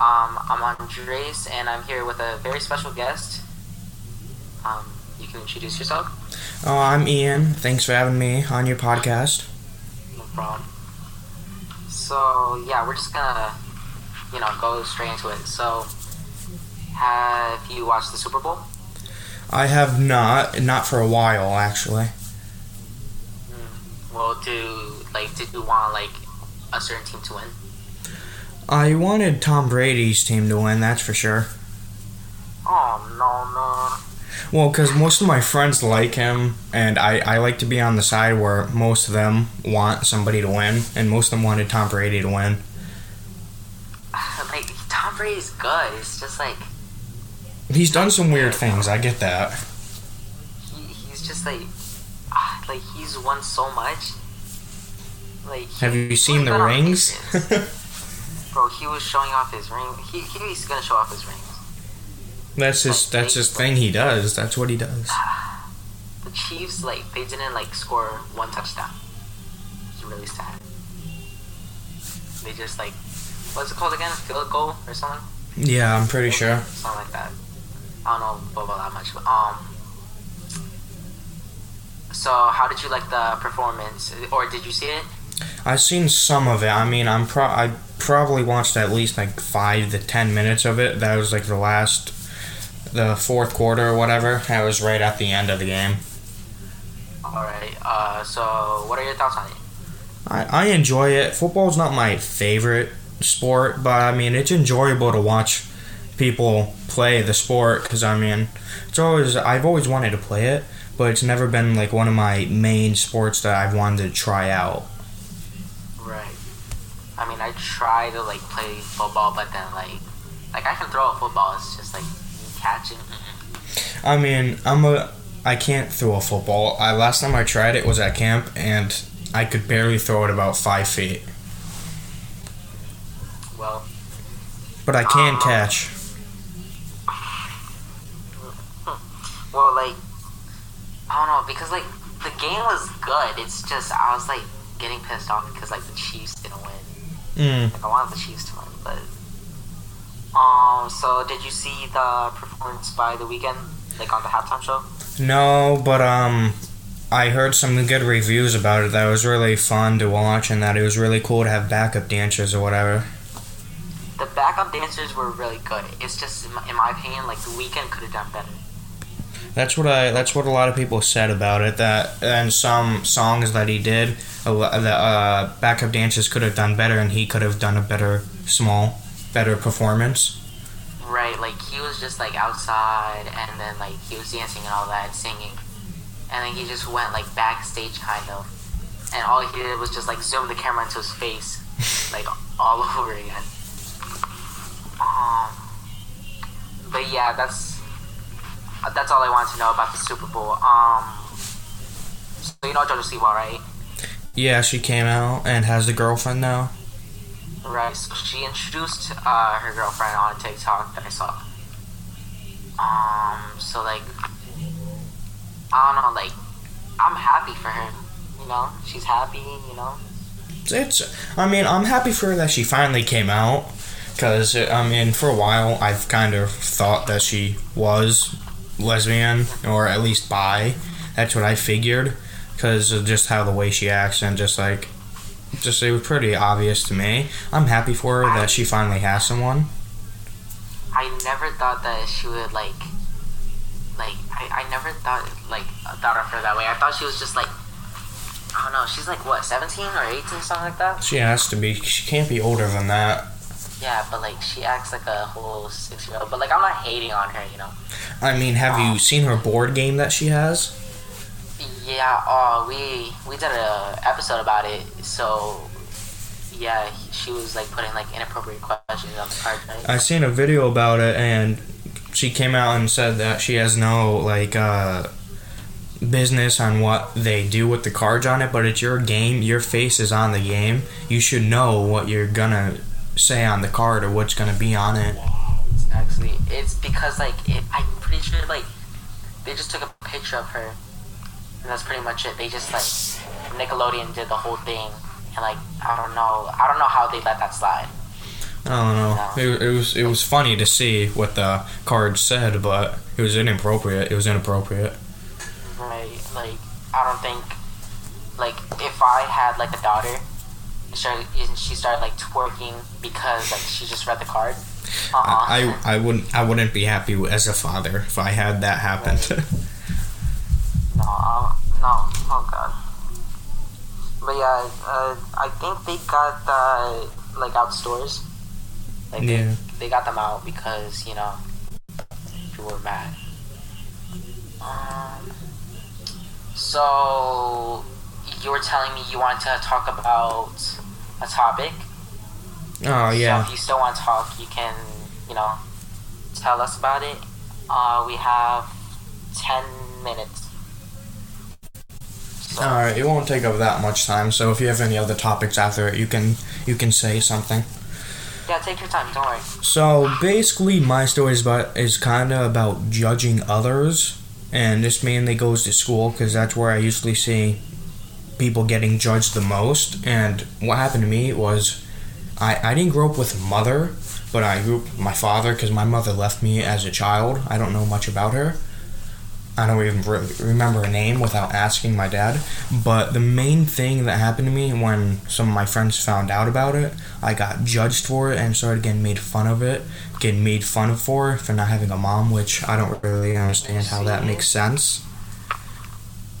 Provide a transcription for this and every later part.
Um, I'm Andres, and I'm here with a very special guest. Um, you can introduce yourself. Oh, I'm Ian. Thanks for having me on your podcast. No problem. So yeah, we're just gonna, you know, go straight into it. So, have you watched the Super Bowl? I have not, not for a while actually. Well, do like did you want like a certain team to win? I wanted Tom Brady's team to win, that's for sure. Oh no no. Well, because most of my friends like him, and I, I like to be on the side where most of them want somebody to win, and most of them wanted Tom Brady to win. Like Tom Brady's good. It's just like He's done some weird things, I get that. he, he's just like ah, like he's won so much. Like Have you seen the rings? Bro, he was showing off his ring. He, he's gonna show off his rings. that's his that's his thing he does. That's what he does. The Chiefs, like, they didn't like score one touchdown. It's really sad. They just like, what's it called again? Field goal or something? Yeah, I'm pretty sure. Something like that. I don't know football that much. But, um. So, how did you like the performance, or did you see it? I've seen some of it. I mean, I'm pro I probably watched at least like five to ten minutes of it. That was like the last, the fourth quarter or whatever. That was right at the end of the game. All right. Uh, so what are your thoughts on it? I, I enjoy it. Football's not my favorite sport, but I mean, it's enjoyable to watch people play the sport because I mean, it's always I've always wanted to play it, but it's never been like one of my main sports that I've wanted to try out. I mean, I try to like play football, but then like, like I can throw a football. It's just like you catch it. I mean, I'm a I can't throw a football. I last time I tried it was at camp, and I could barely throw it about five feet. Well, But I can um, catch. well, like I don't know because like the game was good. It's just I was like getting pissed off because like the Chiefs. Mm. Like I wanted the Chiefs to win, but um. So did you see the performance by the Weeknd, like on the halftime show? No, but um, I heard some good reviews about it. That it was really fun to watch, and that it was really cool to have backup dancers or whatever. The backup dancers were really good. It's just in my, in my opinion, like the Weeknd could have done better. That's what I. That's what a lot of people said about it. That and some songs that he did, the uh, backup dancers could have done better, and he could have done a better, small, better performance. Right, like he was just like outside and then like he was dancing and all that, singing. And then he just went like backstage kind of. And all he did was just like zoom the camera into his face. like all over again. Um But yeah, that's that's all I wanted to know about the Super Bowl. Um so you know Jojo Siwa, right? Yeah, she came out and has a girlfriend now. Right. So she introduced uh, her girlfriend on a TikTok that I saw. Um. So like, I don't know. Like, I'm happy for her. You know, she's happy. You know. It's. I mean, I'm happy for her that she finally came out. Because, I mean, for a while, I've kind of thought that she was lesbian, or at least bi. That's what I figured. Because of just how the way she acts, and just like. Just, it was pretty obvious to me. I'm happy for her that she finally has someone. I never thought that she would like. Like I, I never thought like thought of her that way. I thought she was just like. I don't know. She's like what, 17 or 18, something like that. She has to be. She can't be older than that. Yeah, but like she acts like a whole six year old. But like I'm not hating on her, you know. I mean, have you seen her board game that she has? Yeah, uh, we we did a episode about it. So, yeah, she was like putting like inappropriate questions on the card, right? I seen a video about it, and she came out and said that she has no like uh, business on what they do with the cards on it, but it's your game. Your face is on the game. You should know what you're gonna say on the card or what's gonna be on it. Actually, it's because like it, I'm pretty sure like they just took a picture of her, and that's pretty much it. They just like Nickelodeon did the whole thing and like I don't know, I don't know how they let that slide. I don't know. It, it was it was funny to see what the card said, but it was inappropriate. It was inappropriate. Right, like I don't think, like if I had like a daughter, started, she started like twerking because like she just read the card. Uh-uh. I, I I wouldn't I wouldn't be happy as a father if I had that happen. no, uh, no, oh god. But yeah, uh, I think they got uh, like out stores. Like Yeah. they, they got them out because you know people were mad. Um, so you were telling me you wanted to talk about a topic. oh yeah. So if you still want to talk, you can, you know, tell us about it. Uh, we have ten minutes. So, All right. It won't take up that much time. So if you have any other topics after it, you can you can say something. yeah, take your time. Don't worry. So basically, my story is about is kind of about judging others, and this mainly goes to school because that's where I usually see people getting judged the most. And what happened to me was, I I didn't grow up with mother, but I grew up with my father because my mother left me as a child. I don't know much about her. I don't even really remember her name without asking my dad. But the main thing that happened to me when some of my friends found out about it, I got judged for it and started getting made fun of it, getting made fun of for for not having a mom, which I don't really understand how that makes sense.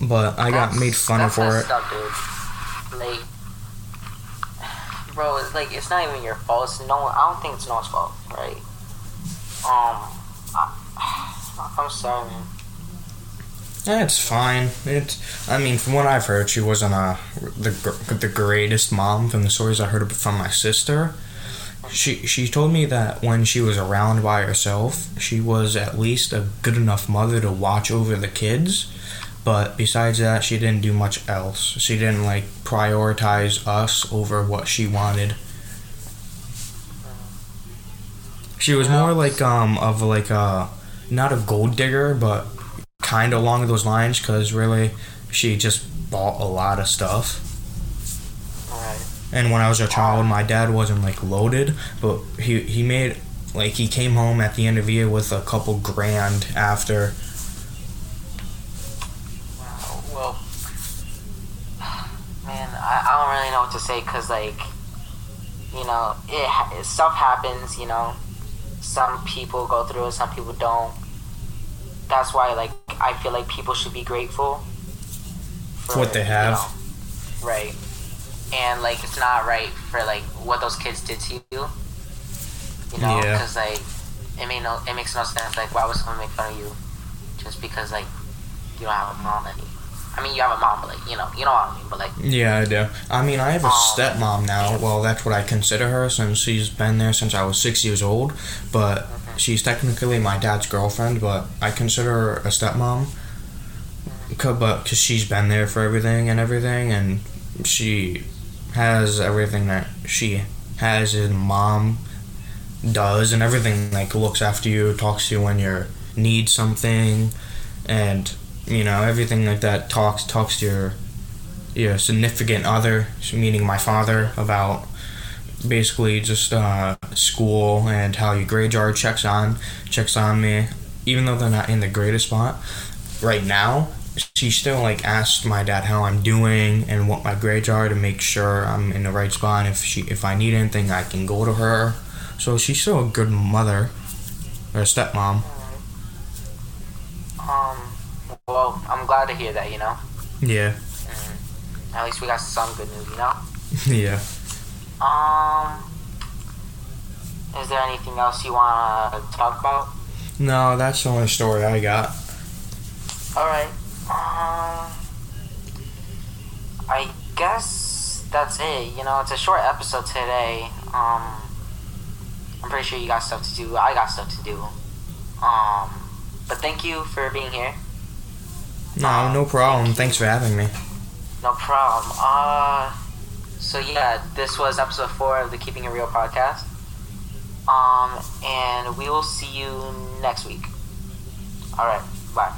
But I got That's- made fun of for it. Up, dude. Like, bro, it's like it's not even your fault. It's no, I don't think it's no one's fault, right? Um, I, I'm sorry, man. Yeah, it's fine. It, I mean, from what I've heard, she wasn't a the the greatest mom. From the stories I heard from my sister, she she told me that when she was around by herself, she was at least a good enough mother to watch over the kids. But besides that, she didn't do much else. She didn't like prioritize us over what she wanted. She was more like um of like a not a gold digger, but kind of along those lines because really she just bought a lot of stuff. Alright. And when I was a child, my dad wasn't like loaded, but he he made like he came home at the end of the year with a couple grand after. Wow, Well, man, I, I don't really know what to say because, like, you know, it, stuff happens. You know, some people go through it, some people don't. That's why, like, I feel like people should be grateful For what they you have. know, right? And like, it's not right for like what those kids did to you. You know, Yeah. because like, it made no, it makes no sense. Like, why would someone make fun of you just because like you don't have a mom? Any, I mean, you have a mom, but like, you know, you know what I mean. But like, Yeah, I do. I mean, I have a Um, stepmom now. Well, that's what I consider her since she's been there since I was six years old. But she's technically my dad's girlfriend, but I consider her a stepmom. Cause, but because she's been there for everything and everything, and she has everything that she has and mom does, and everything like looks after you, talks to you when you need something, and you know everything like that. Talks talks to your your significant other, meaning my father, about basically just uh, school and how your grades are. Checks on checks on me, even though they're not in the greatest spot right now. She still like asks my dad how I'm doing and what my grades are to make sure I'm in the right spot. If she if I need anything, I can go to her. So she's still a good mother or stepmom. um, well, I'm glad to hear that. You know, Yeah, at least we got some good news. You know. yeah. Um, is there anything else you want to talk about? No, that's the only story I got. All right. Um, I guess that's it. You know, it's a short episode today. Um, I'm pretty sure you got stuff to do. I got stuff to do. Um, but thank you for being here. No, no problem. Thanks for having me. No problem. Uh, so yeah, this was episode four of the Keeping It Real podcast. Um, and we will see you next week. All right. Bye.